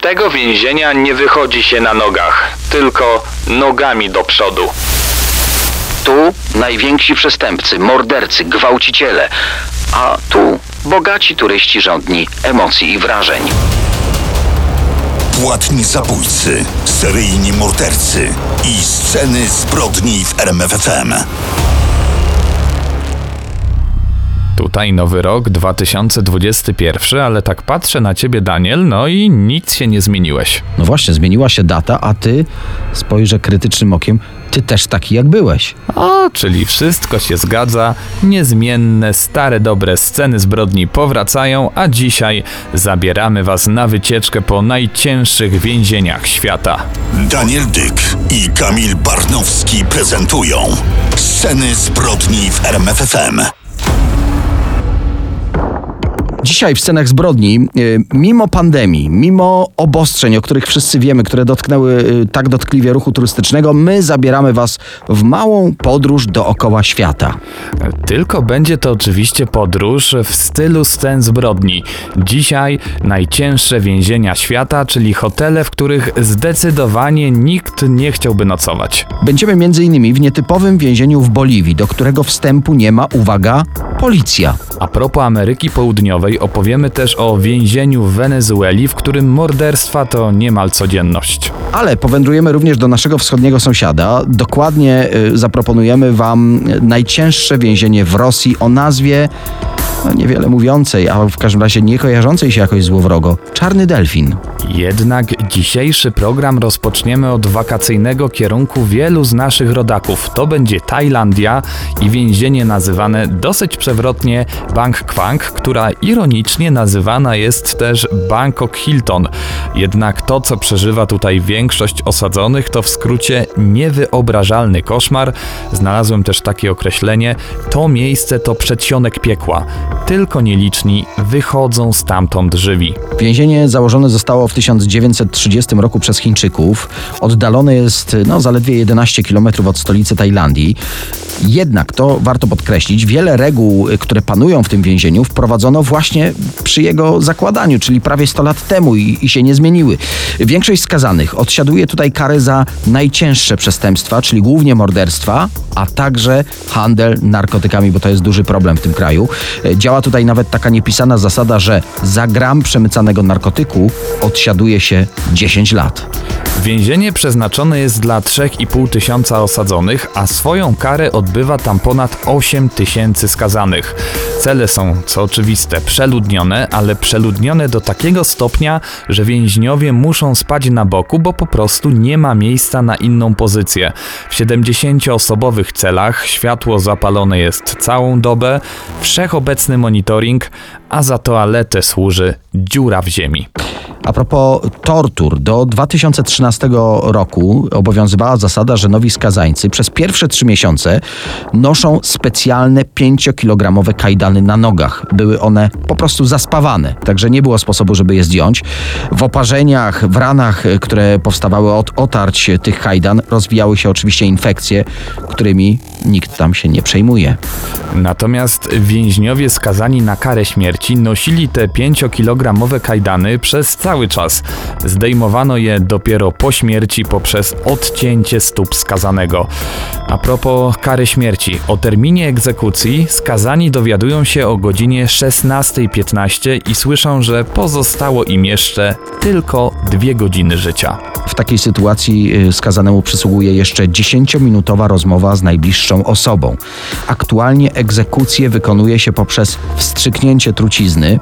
tego więzienia nie wychodzi się na nogach, tylko nogami do przodu. Tu najwięksi przestępcy, mordercy, gwałciciele, a tu bogaci turyści rządni emocji i wrażeń. Płatni zabójcy, seryjni mordercy i sceny zbrodni w RMFFM. Tutaj nowy rok 2021, ale tak patrzę na ciebie, Daniel, no i nic się nie zmieniłeś. No właśnie, zmieniła się data, a ty spojrzę krytycznym okiem, ty też taki jak byłeś. O, czyli wszystko się zgadza, niezmienne, stare, dobre sceny zbrodni powracają, a dzisiaj zabieramy was na wycieczkę po najcięższych więzieniach świata. Daniel Dyk i Kamil Barnowski prezentują sceny zbrodni w RMFFM. Dzisiaj w scenach zbrodni, y, mimo pandemii, mimo obostrzeń, o których wszyscy wiemy, które dotknęły y, tak dotkliwie ruchu turystycznego, my zabieramy Was w małą podróż dookoła świata. Tylko będzie to oczywiście podróż w stylu scen zbrodni. Dzisiaj najcięższe więzienia świata, czyli hotele, w których zdecydowanie nikt nie chciałby nocować. Będziemy m.in. w nietypowym więzieniu w Boliwii, do którego wstępu nie ma, uwaga, policja. A propos Ameryki Południowej, opowiemy też o więzieniu w Wenezueli, w którym morderstwa to niemal codzienność. Ale powędrujemy również do naszego wschodniego sąsiada. Dokładnie y, zaproponujemy Wam najcięższe więzienie w Rosji o nazwie no, niewiele mówiącej, a w każdym razie nie kojarzącej się jakoś złowrogo. Czarny delfin. Jednak dzisiejszy program rozpoczniemy od wakacyjnego kierunku wielu z naszych rodaków. To będzie Tajlandia i więzienie nazywane dosyć przewrotnie Bang Kwang, która ironicznie nazywana jest też Bangkok Hilton. Jednak to, co przeżywa tutaj większość osadzonych, to w skrócie niewyobrażalny koszmar. Znalazłem też takie określenie. To miejsce to przedsionek piekła. Tylko nieliczni wychodzą stamtąd żywi. Więzienie założone zostało w 1930 roku przez Chińczyków. Oddalone jest no, zaledwie 11 km od stolicy Tajlandii. Jednak to warto podkreślić, wiele reguł, y, które panują w tym więzieniu, wprowadzono właśnie przy jego zakładaniu, czyli prawie 100 lat temu i, i się nie zmieniły. Większość skazanych odsiaduje tutaj kary za najcięższe przestępstwa, czyli głównie morderstwa, a także handel narkotykami, bo to jest duży problem w tym kraju. E, Działa tutaj nawet taka niepisana zasada, że za gram przemycanego narkotyku odsiaduje się 10 lat. Więzienie przeznaczone jest dla 3,5 tysiąca osadzonych, a swoją karę odbywa tam ponad 8 tysięcy skazanych. Cele są, co oczywiste, przeludnione, ale przeludnione do takiego stopnia, że więźniowie muszą spać na boku, bo po prostu nie ma miejsca na inną pozycję. W 70-osobowych celach światło zapalone jest całą dobę, wszechobecny monitoring, a za toaletę służy dziura w ziemi. A propos tortur, do 2013 roku obowiązywała zasada, że nowi skazańcy przez pierwsze trzy miesiące noszą specjalne 5-kilogramowe kajdany na nogach. Były one po prostu zaspawane, także nie było sposobu, żeby je zdjąć. W oparzeniach, w ranach, które powstawały od otarć tych kajdan, rozwijały się oczywiście infekcje, którymi nikt tam się nie przejmuje. Natomiast więźniowie skazani na karę śmierci nosili te 5-kilogramowe kajdany przez cały czas. Zdejmowano je dopiero po śmierci poprzez odcięcie stóp skazanego. A propos kary śmierci, o terminie egzekucji skazani dowiadują się o godzinie 16.15 i słyszą, że pozostało im jeszcze tylko dwie godziny życia. W takiej sytuacji y, skazanemu przysługuje jeszcze 10-minutowa rozmowa z najbliższą osobą. Aktualnie egzekucję wykonuje się poprzez wstrzyknięcie trucizny.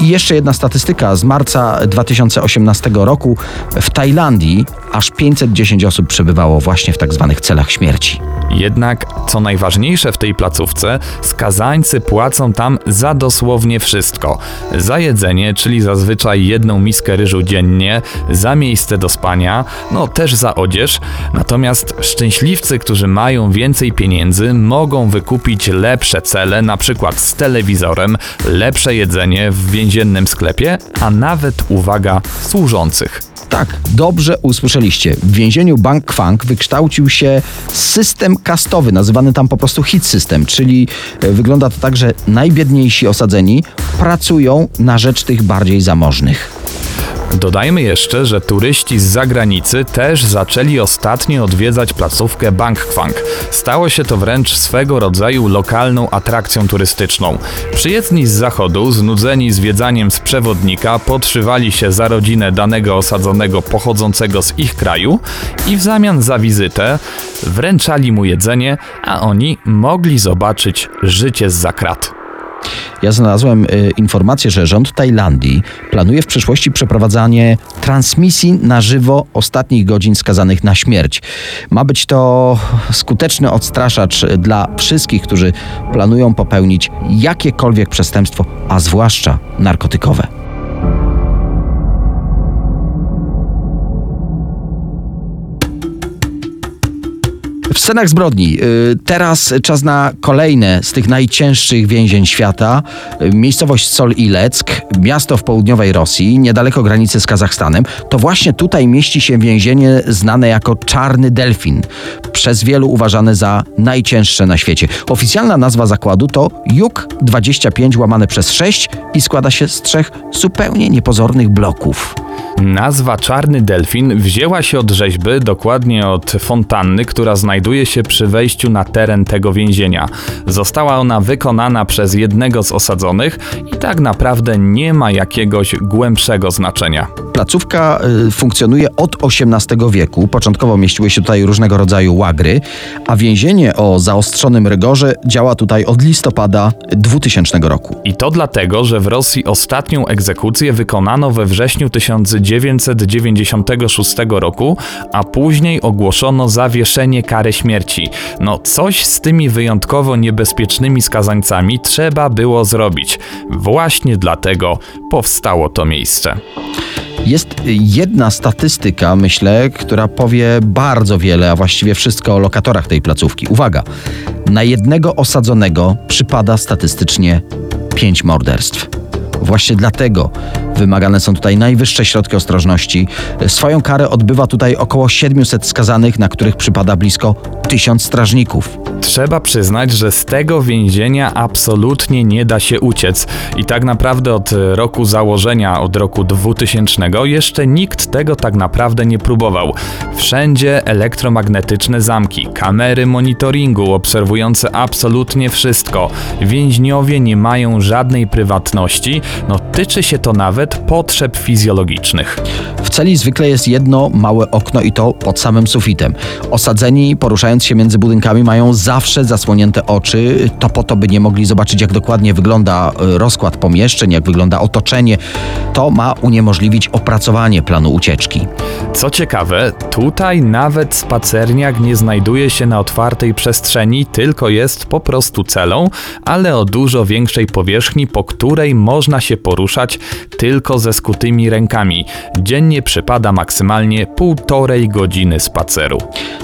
I jeszcze jedna statystyka z marca 2018 roku w Tajlandii aż 510 osób przebywało właśnie w tak zwanych celach śmierci. Jednak, co najważniejsze w tej placówce, skazańcy płacą tam za dosłownie wszystko. Za jedzenie, czyli zazwyczaj jedną miskę ryżu dziennie, za miejsce do spania, no też za odzież. Natomiast szczęśliwcy, którzy mają więcej pieniędzy, mogą wykupić lepsze cele, na przykład z telewizorem, lepsze jedzenie w więziennym sklepie, a nawet, uwaga, służących. Tak, dobrze usłyszeliście. W więzieniu Bank Kwang wykształcił się system kastowy, nazywany tam po prostu hit system, czyli e, wygląda to tak, że najbiedniejsi osadzeni pracują na rzecz tych bardziej zamożnych. Dodajmy jeszcze, że turyści z zagranicy też zaczęli ostatnio odwiedzać placówkę Bangkwang. Stało się to wręcz swego rodzaju lokalną atrakcją turystyczną. Przyjezdni z zachodu, znudzeni zwiedzaniem z przewodnika, podszywali się za rodzinę danego osadzonego pochodzącego z ich kraju i w zamian za wizytę wręczali mu jedzenie, a oni mogli zobaczyć życie z zakrat. Ja znalazłem y, informację, że rząd Tajlandii planuje w przyszłości przeprowadzanie transmisji na żywo ostatnich godzin skazanych na śmierć. Ma być to skuteczny odstraszacz dla wszystkich, którzy planują popełnić jakiekolwiek przestępstwo, a zwłaszcza narkotykowe. Scenach zbrodni. y, Teraz czas na kolejne z tych najcięższych więzień świata. Y, Miejscowość Sol-Ileck, miasto w południowej Rosji, niedaleko granicy z Kazachstanem. To właśnie tutaj mieści się więzienie znane jako Czarny Delfin. Przez wielu uważane za najcięższe na świecie. Oficjalna nazwa zakładu to JUK 25 łamane przez 6 i składa się z trzech zupełnie niepozornych bloków. Nazwa Czarny Delfin wzięła się od rzeźby, dokładnie od fontanny, która znajduje się przy wejściu na teren tego więzienia. Została ona wykonana przez jednego z osadzonych i tak naprawdę nie ma jakiegoś głębszego znaczenia. Placówka y, funkcjonuje od XVIII wieku. Początkowo mieściły się tutaj różnego rodzaju łagry, a więzienie o zaostrzonym rygorze działa tutaj od listopada 2000 roku. I to dlatego, że w Rosji ostatnią egzekucję wykonano we wrześniu 1996 roku, a później ogłoszono zawieszenie kary śmierci. No coś z tymi wyjątkowo niebezpiecznymi skazańcami trzeba było zrobić. Właśnie dlatego powstało to miejsce. Jest jedna statystyka, myślę, która powie bardzo wiele, a właściwie wszystko o lokatorach tej placówki. Uwaga, na jednego osadzonego przypada statystycznie pięć morderstw. Właśnie dlatego wymagane są tutaj najwyższe środki ostrożności. Swoją karę odbywa tutaj około 700 skazanych, na których przypada blisko 1000 strażników. Trzeba przyznać, że z tego więzienia absolutnie nie da się uciec. I tak naprawdę od roku założenia, od roku 2000, jeszcze nikt tego tak naprawdę nie próbował. Wszędzie elektromagnetyczne zamki, kamery monitoringu obserwujące absolutnie wszystko. Więźniowie nie mają żadnej prywatności, no tyczy się to nawet potrzeb fizjologicznych. W celi zwykle jest jedno małe okno i to pod samym sufitem. Osadzeni, poruszając się między budynkami, mają zawsze zasłonięte oczy. To po to, by nie mogli zobaczyć, jak dokładnie wygląda y, rozkład pomieszczeń, jak wygląda otoczenie. To ma uniemożliwić opracowanie planu ucieczki. Co ciekawe, tutaj nawet spacerniak nie znajduje się na otwartej przestrzeni, tylko jest po prostu celą, ale o dużo większej powierzchni, po której można się poruszać tylko ze skutymi rękami. Dziennie przypada maksymalnie półtorej godziny spaceru.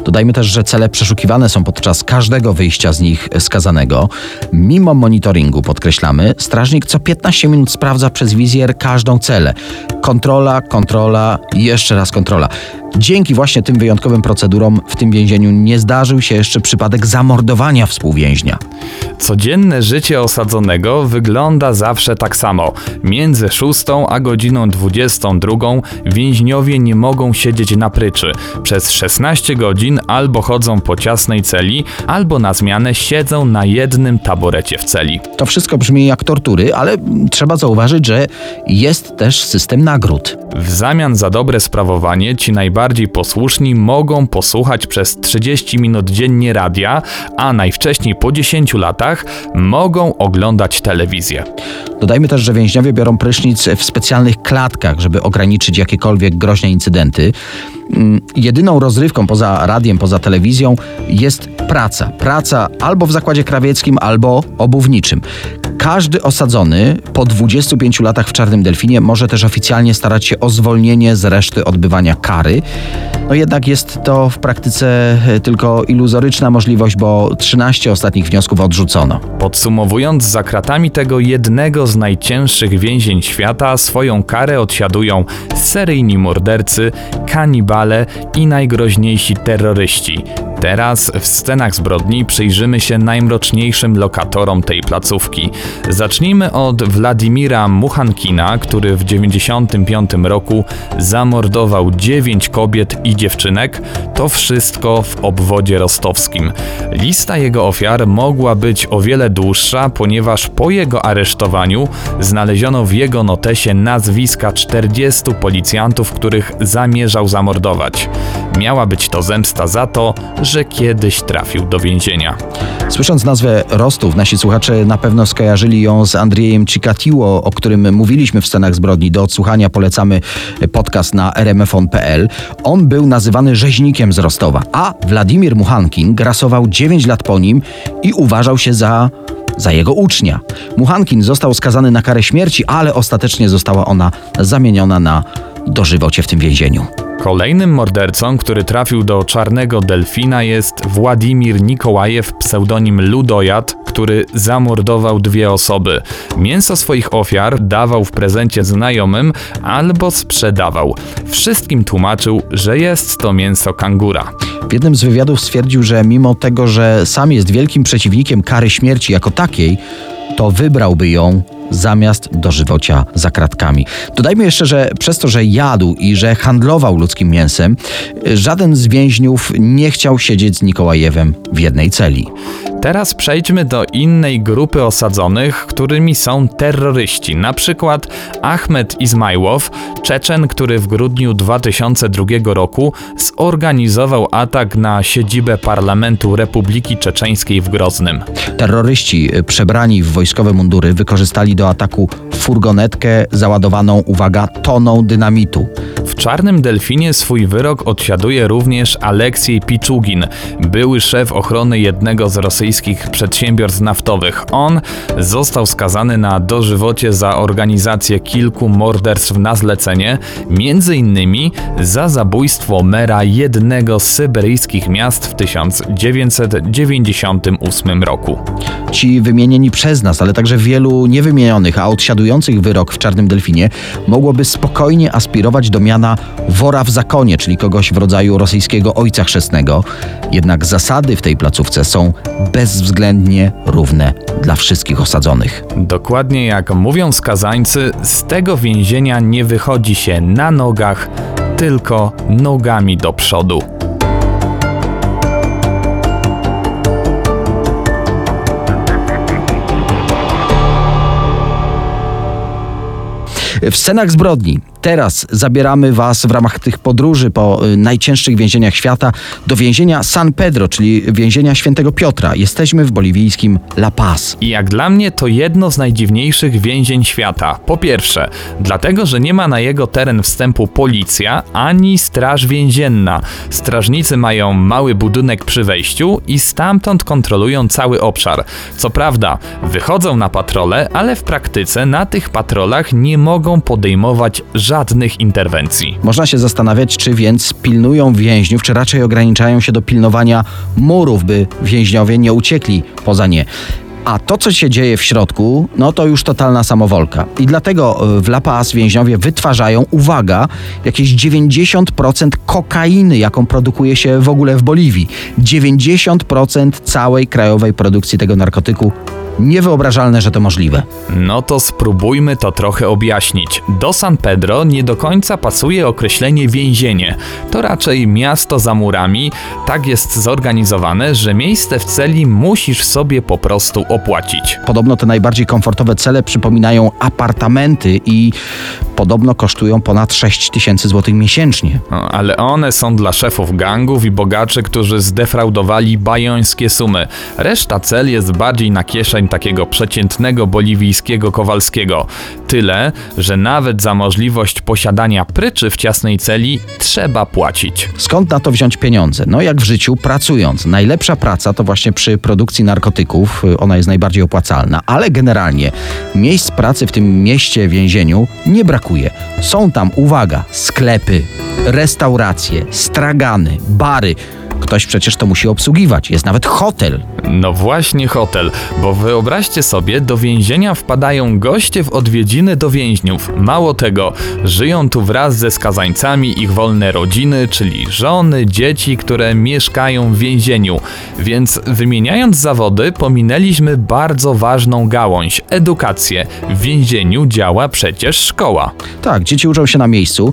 Dodajmy też, że cele przeszukiwane są podczas każdego wyjścia z nich skazanego. Mimo monitoringu, podkreślamy, strażnik co 15 minut sprawdza przez wizjer każdą celę. Kontrola, kontrola jeszcze raz kontrola. Dzięki właśnie tym wyjątkowym procedurom w tym więzieniu nie zdarzył się jeszcze przypadek zamordowania współwięźnia. Codzienne życie osadzonego wygląda zawsze tak samo. Między 6 a godziną 22 więźniowie nie mogą siedzieć na pryczy. Przez 16 godzin albo chodzą po ciasnej celi, albo na zmianę siedzą na jednym taborecie w celi. To wszystko brzmi jak tortury, ale trzeba zauważyć, że jest też system nagród. W zamian za dobre sprawowanie ci najbardziej posłuszni mogą posłuchać przez 30 minut dziennie radia, a najwcześniej po 10 latach mogą oglądać telewizję. Dodajmy też, że więźniowie biorą prysznic w specjalnych klatkach, żeby ograniczyć jakiekolwiek groźne incydenty. Mm, Jedyną rozrywką poza radiem, poza telewizją jest praca. Praca albo w zakładzie krawieckim, albo obuwniczym. Każdy osadzony po 25 latach w Czarnym Delfinie może też oficjalnie starać się o zwolnienie z reszty odbywania kary. No jednak jest to w praktyce e, tylko iluzoryczna możliwość, bo 13 ostatnich wniosków odrzucono. Podsumowując, za kratami tego jednego z najcięższych więzień świata swoją karę odsiadują seryjni mordercy, kanibale i najgroźniejsi terroryści. Teraz w scenach zbrodni przyjrzymy się najmroczniejszym lokatorom tej placówki. Zacznijmy od Władimira Muchankina, który w 1995 roku zamordował 9 kobiet i dziewczynek, to wszystko w obwodzie rostowskim. Lista jego ofiar mogła być o wiele dłuższa, ponieważ po jego aresztowaniu znaleziono w jego notesie nazwiska 40 policjantów, których zamierzał zamordować. Miała być to zemsta za to, że kiedyś trafił do więzienia. Słysząc nazwę Rostów, nasi słuchacze na pewno skojarzyli ją z Andrzejem Cikatiło, o którym mówiliśmy w scenach zbrodni. Do odsłuchania polecamy podcast na rmfon.pl. On był nazywany rzeźnikiem z Rostowa, a Władimir Muchankin grasował 9 lat po nim i uważał się za za jego ucznia. Muchankin został skazany na karę śmierci, ale ostatecznie została ona zamieniona na dożywocie w tym więzieniu. Kolejnym mordercą, który trafił do czarnego delfina jest Władimir Nikołajew, pseudonim Ludojad, który zamordował dwie osoby. Mięso swoich ofiar dawał w prezencie znajomym albo sprzedawał. Wszystkim tłumaczył, że jest to mięso kangura. W jednym z wywiadów stwierdził, że mimo tego, że sam jest wielkim przeciwnikiem kary śmierci jako takiej, to wybrałby ją zamiast dożywocia za kratkami. Dodajmy jeszcze, że przez to, że jadł i że handlował ludzkim mięsem, żaden z więźniów nie chciał siedzieć z Nikołajewem w jednej celi. Teraz przejdźmy do innej grupy osadzonych, którymi są terroryści. Na przykład Ahmed Izmajłow, Czeczen, który w grudniu 2002 roku zorganizował atak na siedzibę Parlamentu Republiki Czeczeńskiej w Groznym. Terroryści przebrani w wojskowe mundury wykorzystali do ataku furgonetkę załadowaną, uwaga, toną dynamitu. W Czarnym Delfinie swój wyrok odsiaduje również Aleksiej Piczugin, były szef ochrony jednego z rosyjskich przedsiębiorstw naftowych. On został skazany na dożywocie za organizację kilku morderstw na zlecenie, między innymi za zabójstwo mera jednego z syberyjskich miast w 1998 roku. Ci wymienieni przez nas, ale także wielu niewymienionych, a odsiadujących wyrok w Czarnym Delfinie mogłoby spokojnie aspirować do miana wora w zakonie, czyli kogoś w rodzaju rosyjskiego ojca chrzestnego. Jednak zasady w tej placówce są bezwzględnie równe dla wszystkich osadzonych. Dokładnie jak mówią skazańcy, z tego więzienia nie wychodzi się na nogach, tylko nogami do przodu. W scenach zbrodni teraz zabieramy Was w ramach tych podróży po y, najcięższych więzieniach świata do więzienia San Pedro, czyli więzienia Świętego Piotra. Jesteśmy w boliwijskim La Paz. I jak dla mnie to jedno z najdziwniejszych więzień świata. Po pierwsze, dlatego, że nie ma na jego teren wstępu policja ani straż więzienna. Strażnicy mają mały budynek przy wejściu i stamtąd kontrolują cały obszar. Co prawda, wychodzą na patrole, ale w praktyce na tych patrolach nie mogą podejmować żadnych interwencji. Można się zastanawiać, czy więc pilnują więźniów, czy raczej ograniczają się do pilnowania murów, by więźniowie nie uciekli poza nie. A to, co się dzieje w środku, no to już totalna samowolka. I dlatego y, w La Paz więźniowie wytwarzają, uwaga, jakieś 90% kokainy, jaką produkuje się w ogóle w Boliwii. 90% całej krajowej produkcji tego narkotyku Niewyobrażalne, że to możliwe. No to spróbujmy to trochę objaśnić. Do San Pedro nie do końca pasuje określenie więzienie. To raczej miasto za murami. Tak jest zorganizowane, że miejsce w celi musisz sobie po prostu opłacić. Podobno te najbardziej komfortowe cele przypominają apartamenty i podobno kosztują ponad 6 tysięcy złotych miesięcznie. No, ale one są dla szefów gangów i bogaczy, którzy zdefraudowali bajońskie sumy. Reszta cel jest bardziej na kieszeń takiego przeciętnego boliwijskiego Kowalskiego. Tyle, że nawet za możliwość posiadania pryczy w ciasnej celi trzeba płacić. Skąd na to wziąć pieniądze? No jak w życiu, pracując. Najlepsza praca to właśnie przy produkcji narkotyków, ona jest najbardziej opłacalna, ale generalnie miejsc pracy w tym mieście, więzieniu nie brakuje. Są tam, uwaga, sklepy, restauracje, stragany, bary, Ktoś przecież to musi obsługiwać. Jest nawet hotel. No właśnie hotel, bo wyobraźcie sobie, do więzienia wpadają goście w odwiedziny do więźniów. Mało tego, żyją tu wraz ze skazańcami ich wolne rodziny, czyli żony, dzieci, które mieszkają w więzieniu. Więc wymieniając zawody, pominęliśmy bardzo ważną gałąź edukację. W więzieniu działa przecież szkoła. Tak, dzieci uczą się na miejscu,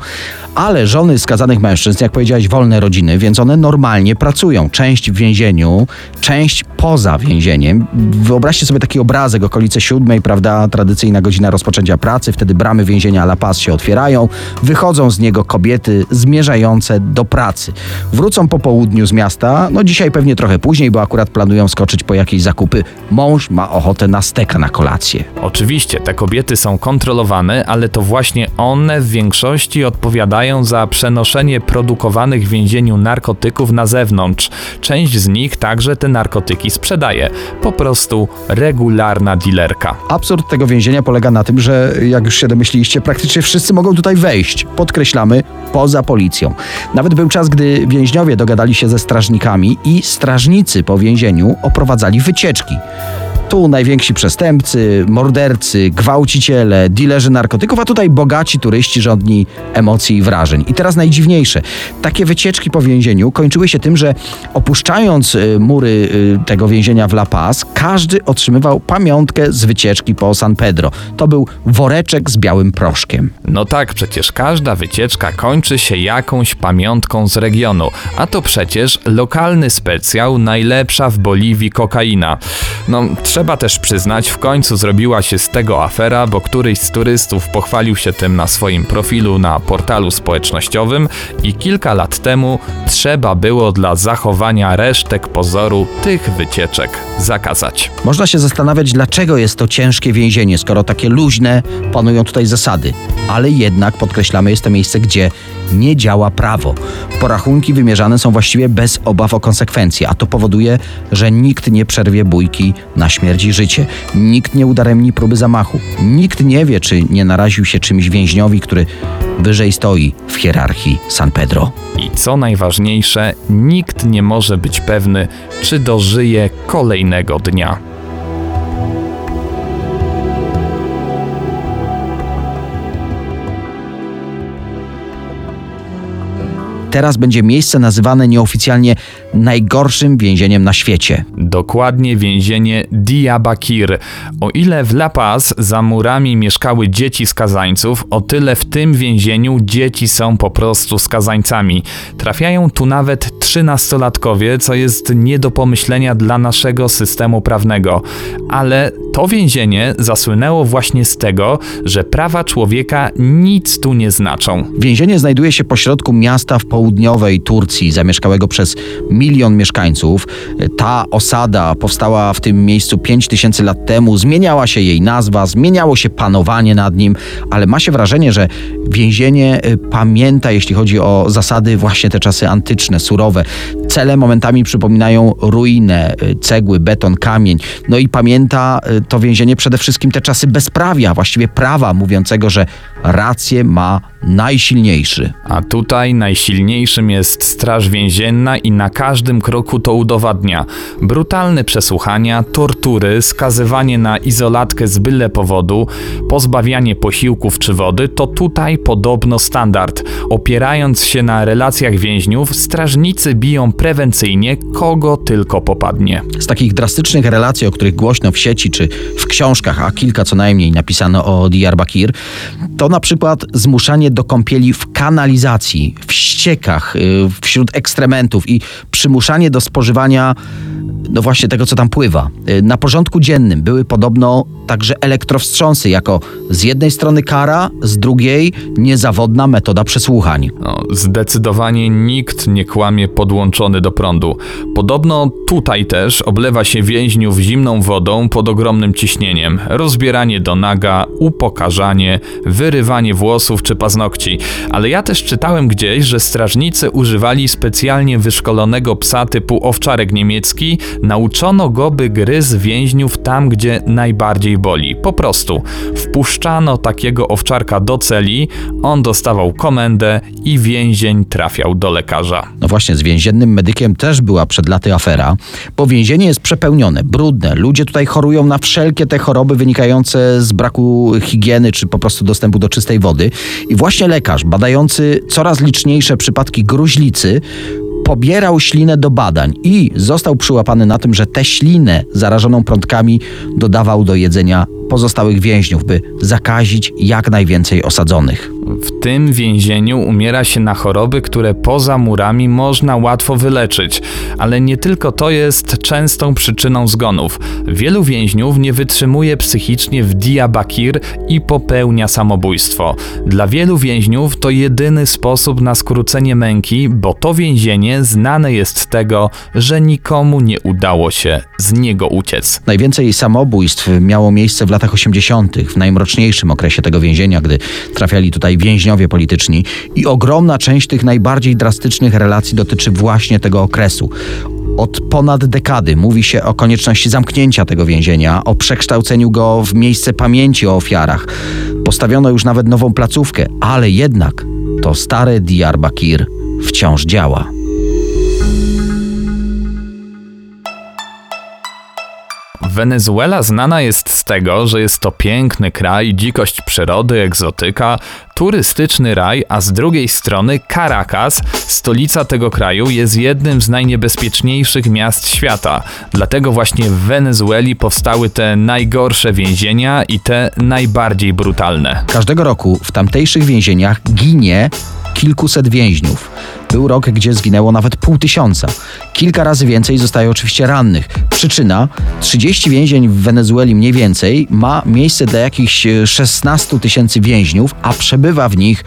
ale żony skazanych mężczyzn, jak powiedziałeś, wolne rodziny, więc one normalnie pracują. Część w więzieniu, część poza więzieniem. Wyobraźcie sobie taki obrazek, okolice siódmej, prawda, tradycyjna godzina rozpoczęcia pracy, wtedy bramy więzienia La Paz się otwierają, wychodzą z niego kobiety zmierzające do pracy. Wrócą po południu z miasta, no dzisiaj pewnie trochę później, bo akurat planują skoczyć po jakieś zakupy. Mąż ma ochotę na steka na kolację. Oczywiście, te kobiety są kontrolowane, ale to właśnie one w większości odpowiadają za przenoszenie produkowanych w więzieniu narkotyków na zewnątrz. Część z nich także te narkotyki sprzedaje. Po prostu regularna dilerka. Absurd tego więzienia polega na tym, że jak już się domyśliliście, praktycznie wszyscy mogą tutaj wejść. Podkreślamy, poza policją. Nawet był czas, gdy więźniowie dogadali się ze strażnikami i strażnicy po więzieniu oprowadzali wycieczki. Tu najwięksi przestępcy, mordercy, gwałciciele, dilerzy narkotyków, a tutaj bogaci turyści rządni emocji i wrażeń. I teraz najdziwniejsze. Takie wycieczki po więzieniu kończyły się tym, że opuszczając y, mury y, tego więzienia w La Paz, każdy otrzymywał pamiątkę z wycieczki po San Pedro. To był woreczek z białym proszkiem. No tak, przecież każda wycieczka kończy się jakąś pamiątką z regionu, a to przecież lokalny specjał, najlepsza w Boliwii kokaina. No, trzeba też przyznać, w końcu zrobiła się z tego afera, bo któryś z turystów pochwalił się tym na swoim profilu na portalu społecznościowym i kilka lat temu trzeba było dla zachowania resztek pozoru tych wycieczek zakazać. Można się zastanawiać, dlaczego jest to ciężkie więzienie, skoro takie luźne panują tutaj zasady. Ale jednak, podkreślamy, jest to miejsce, gdzie nie działa prawo. Porachunki wymierzane są właściwie bez obaw o konsekwencje, a to powoduje, że nikt nie przerwie bójki na śmierć i życie. Nikt nie udaremni próby zamachu. Nikt nie wie, czy nie naraził się czymś więźniowi, który wyżej stoi w hierarchii San Pedro. I co najważniejsze, nikt nie może być pewny, czy dożyje kolejnego dnia. Teraz będzie miejsce nazywane nieoficjalnie najgorszym więzieniem na świecie. Dokładnie więzienie Diyarbakir. O ile w La Paz za murami mieszkały dzieci skazańców, o tyle w tym więzieniu dzieci są po prostu skazańcami. Trafiają tu nawet trzynastolatkowie, co jest nie do pomyślenia dla naszego systemu prawnego. Ale to więzienie zasłynęło właśnie z tego, że prawa człowieka nic tu nie znaczą. Więzienie znajduje się pośrodku miasta w południowej Turcji, zamieszkałego przez milion mieszkańców. Ta osada powstała w tym miejscu 5 tysięcy lat temu, zmieniała się jej nazwa, zmieniało się panowanie nad nim, ale ma się wrażenie, że więzienie y, pamięta, jeśli chodzi o zasady, właśnie te czasy antyczne, surowe. Cele momentami przypominają ruinę, y, cegły, beton, kamień. No i pamięta y, to więzienie przede wszystkim te czasy bezprawia, właściwie prawa mówiącego, że rację ma najsilniejszy. A tutaj najsilniejszym jest straż więzienna i na każdym kroku to udowadnia. Brutalne przesłuchania, tortury, skazywanie na izolatkę z byle powodu, pozbawianie posiłków czy wody to tutaj podobno standard. Opierając się na relacjach więźniów, strażnicy biją prewencyjnie kogo tylko popadnie. Z takich drastycznych relacji, o których głośno w sieci czy w książkach, a kilka co najmniej napisano o Diyarbakir, to na przykład zmuszanie do kąpieli w kanalizacji, w ściekach, y, wśród ekstrementów i przymuszanie do spożywania no właśnie tego, co tam pływa. Y, Na porządku dziennym były podobno także elektrowstrząsy jako z jednej strony kara, z drugiej niezawodna metoda przesłuchań. No, zdecydowanie nikt nie kłamie podłączony do prądu. Podobno tutaj też oblewa się więźniów zimną wodą pod ogromnym ciśnieniem. Rozbieranie do naga, upokarzanie, wyrywanie włosów czy paznokci. Ale ja też czytałem gdzieś, że strażnicy używali specjalnie wyszkolonego psa typu owczarek niemiecki. Nauczono go, by gryzł więźniów tam, gdzie najbardziej bardziej boli. Po prostu wpuszczano takiego owczarka do celi, on dostawał komendę i więzień trafiał do lekarza. No właśnie, z więziennym medykiem też była przed laty afera, bo więzienie jest przepełnione, brudne. Ludzie tutaj chorują na wszelkie te choroby wynikające z braku higieny czy po prostu dostępu do czystej wody. I właśnie lekarz, badający coraz liczniejsze przypadki gruźlicy, pobierał ślinę do badań i został przyłapany na tym, że tę ślinę zarażoną prądkami dodawał do jedzenia pozostałych więźniów, by zakazić jak najwięcej osadzonych. W tym więzieniu umiera się na choroby, które poza murami można łatwo wyleczyć, ale nie tylko to jest częstą przyczyną zgonów. Wielu więźniów nie wytrzymuje psychicznie w Diyarbakir i popełnia samobójstwo. Dla wielu więźniów to jedyny sposób na skrócenie męki, bo to więzienie znane jest z tego, że nikomu nie udało się z niego uciec. Najwięcej samobójstw miało miejsce w latach 80., w najmroczniejszym okresie tego więzienia, gdy trafiali tutaj więźniowie polityczni i ogromna część tych najbardziej drastycznych relacji dotyczy właśnie tego okresu. Od ponad dekady mówi się o konieczności zamknięcia tego więzienia, o przekształceniu go w miejsce pamięci o ofiarach. Postawiono już nawet nową placówkę, ale jednak to stare Diyarbakir wciąż działa. Wenezuela znana jest z tego, że jest to piękny kraj, dzikość przyrody, egzotyka, turystyczny raj, a z drugiej strony Caracas, stolica tego kraju, jest jednym z najniebezpieczniejszych miast świata. Dlatego właśnie w Wenezueli powstały te najgorsze więzienia i te najbardziej brutalne. Każdego roku w tamtejszych więzieniach ginie kilkuset więźniów. Był rok, gdzie zginęło nawet pół tysiąca. Kilka razy więcej zostaje oczywiście rannych. Przyczyna: 30 więzień w Wenezueli mniej więcej ma miejsce dla jakichś 16 tysięcy więźniów, a przebywa w nich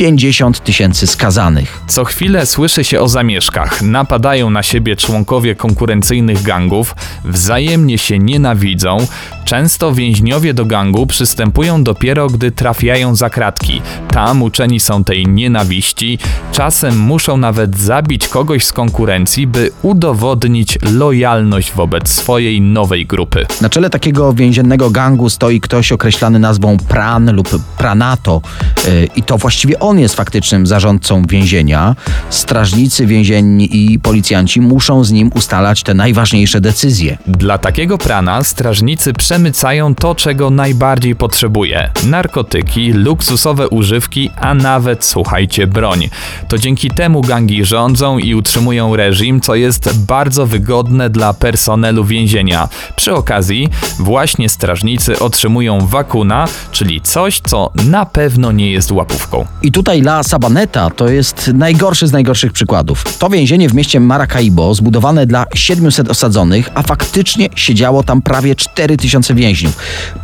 50 tysięcy skazanych. Co chwilę słyszy się o zamieszkach. Napadają na siebie członkowie konkurencyjnych gangów, wzajemnie się nienawidzą. Często więźniowie do gangu przystępują dopiero, gdy trafiają za kratki. Tam uczeni są tej nienawiści. Czasem muszą nawet zabić kogoś z konkurencji, by udowodnić lojalność wobec swojej nowej grupy. Na czele takiego więziennego gangu stoi ktoś określany nazwą Pran lub Pranato yy, i to właściwie on jest faktycznym zarządcą więzienia. Strażnicy więzienni i policjanci muszą z nim ustalać te najważniejsze decyzje. Dla takiego prana strażnicy przemycają to, czego najbardziej potrzebuje: narkotyki, luksusowe używki, a nawet, słuchajcie, broń. To dzięki temu gangi rządzą i utrzymują reżim, co jest bardzo wygodne dla personelu więzienia. Przy okazji, właśnie strażnicy otrzymują wakuna, czyli coś, co na pewno nie jest łapówką. I tutaj La Sabaneta to jest najgorszy z najgorszych przykładów. To więzienie w mieście Maracaibo, zbudowane dla 700 osadzonych, a faktycznie siedziało tam prawie 4000 więźniów.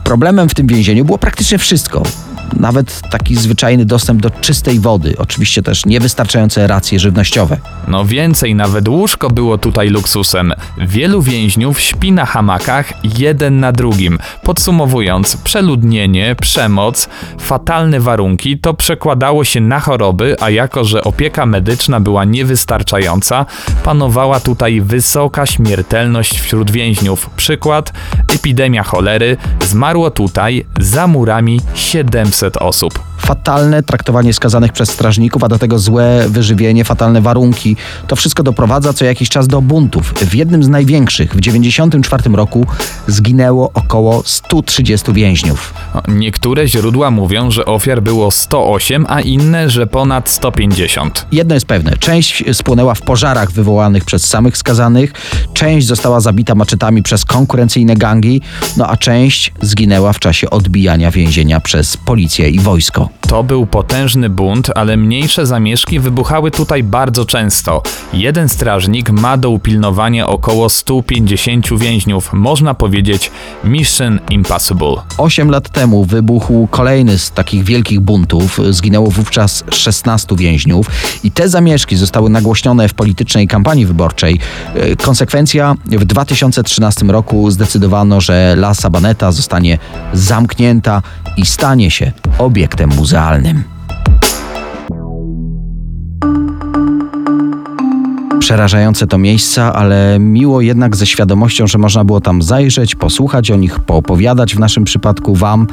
Problemem w tym więzieniu było praktycznie wszystko. Nawet taki zwyczajny dostęp do czystej wody, oczywiście też niewystarczające racje żywnościowe. No więcej, nawet łóżko było tutaj luksusem. Wielu więźniów śpi na hamakach jeden na drugim. Podsumowując, przeludnienie, przemoc, fatalne warunki to przekładało się na choroby, a jako że opieka medyczna była niewystarczająca, panowała tutaj wysoka śmiertelność wśród więźniów. Przykład: epidemia cholery, zmarło tutaj za murami 700 osób. Fatalne traktowanie skazanych przez strażników, a do tego złe wyżywienie, fatalne warunki. To wszystko doprowadza co jakiś czas do buntów. W jednym z największych, w 1994 roku, zginęło około 130 więźniów. Niektóre źródła mówią, że ofiar było 108, a inne, że ponad 150. Jedno jest pewne, część spłonęła w pożarach wywołanych przez samych skazanych, część została zabita maczetami przez konkurencyjne gangi, no a część zginęła w czasie odbijania więzienia przez policję i wojsko. To był potężny bunt, ale mniejsze zamieszki wybuchały tutaj bardzo często. Jeden strażnik ma do upilnowania około 150 więźniów. Można powiedzieć Mission Impossible. Osiem lat temu wybuchł kolejny z takich wielkich buntów. Zginęło wówczas 16 więźniów i te zamieszki zostały nagłośnione w politycznej kampanii wyborczej. E, Konsekwencja w 2013 roku zdecydowano, że La Sabaneta zostanie zamknięta i stanie się obiektem muzealnym. Przerażające to miejsca, ale miło jednak ze świadomością, że można było tam zajrzeć, posłuchać o nich, poopowiadać w naszym przypadku Wam,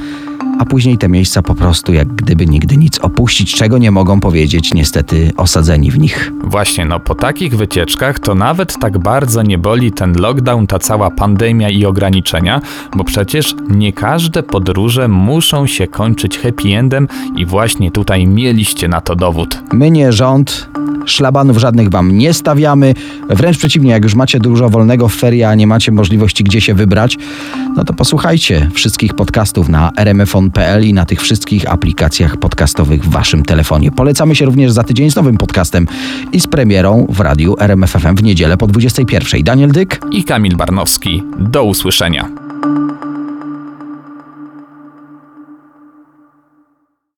a później te miejsca po prostu jak gdyby nigdy nic opuścić, czego nie mogą powiedzieć niestety osadzeni w nich. Właśnie, no po takich wycieczkach to nawet tak bardzo nie boli ten lockdown, ta cała pandemia i ograniczenia, bo przecież nie każde podróże muszą się kończyć happy endem i właśnie tutaj mieliście na to dowód. My nie rząd, szlabanów żadnych wam nie stawiamy. Wręcz przeciwnie, jak już macie dużo wolnego w ferie, a nie macie możliwości gdzie się wybrać, no to posłuchajcie wszystkich podcastów na i na tych wszystkich aplikacjach podcastowych w waszym telefonie. Polecamy się również za tydzień z nowym podcastem i z premierą w radiu RMFFM w niedzielę po 21. Daniel Dyk. I Kamil Barnowski. Do usłyszenia.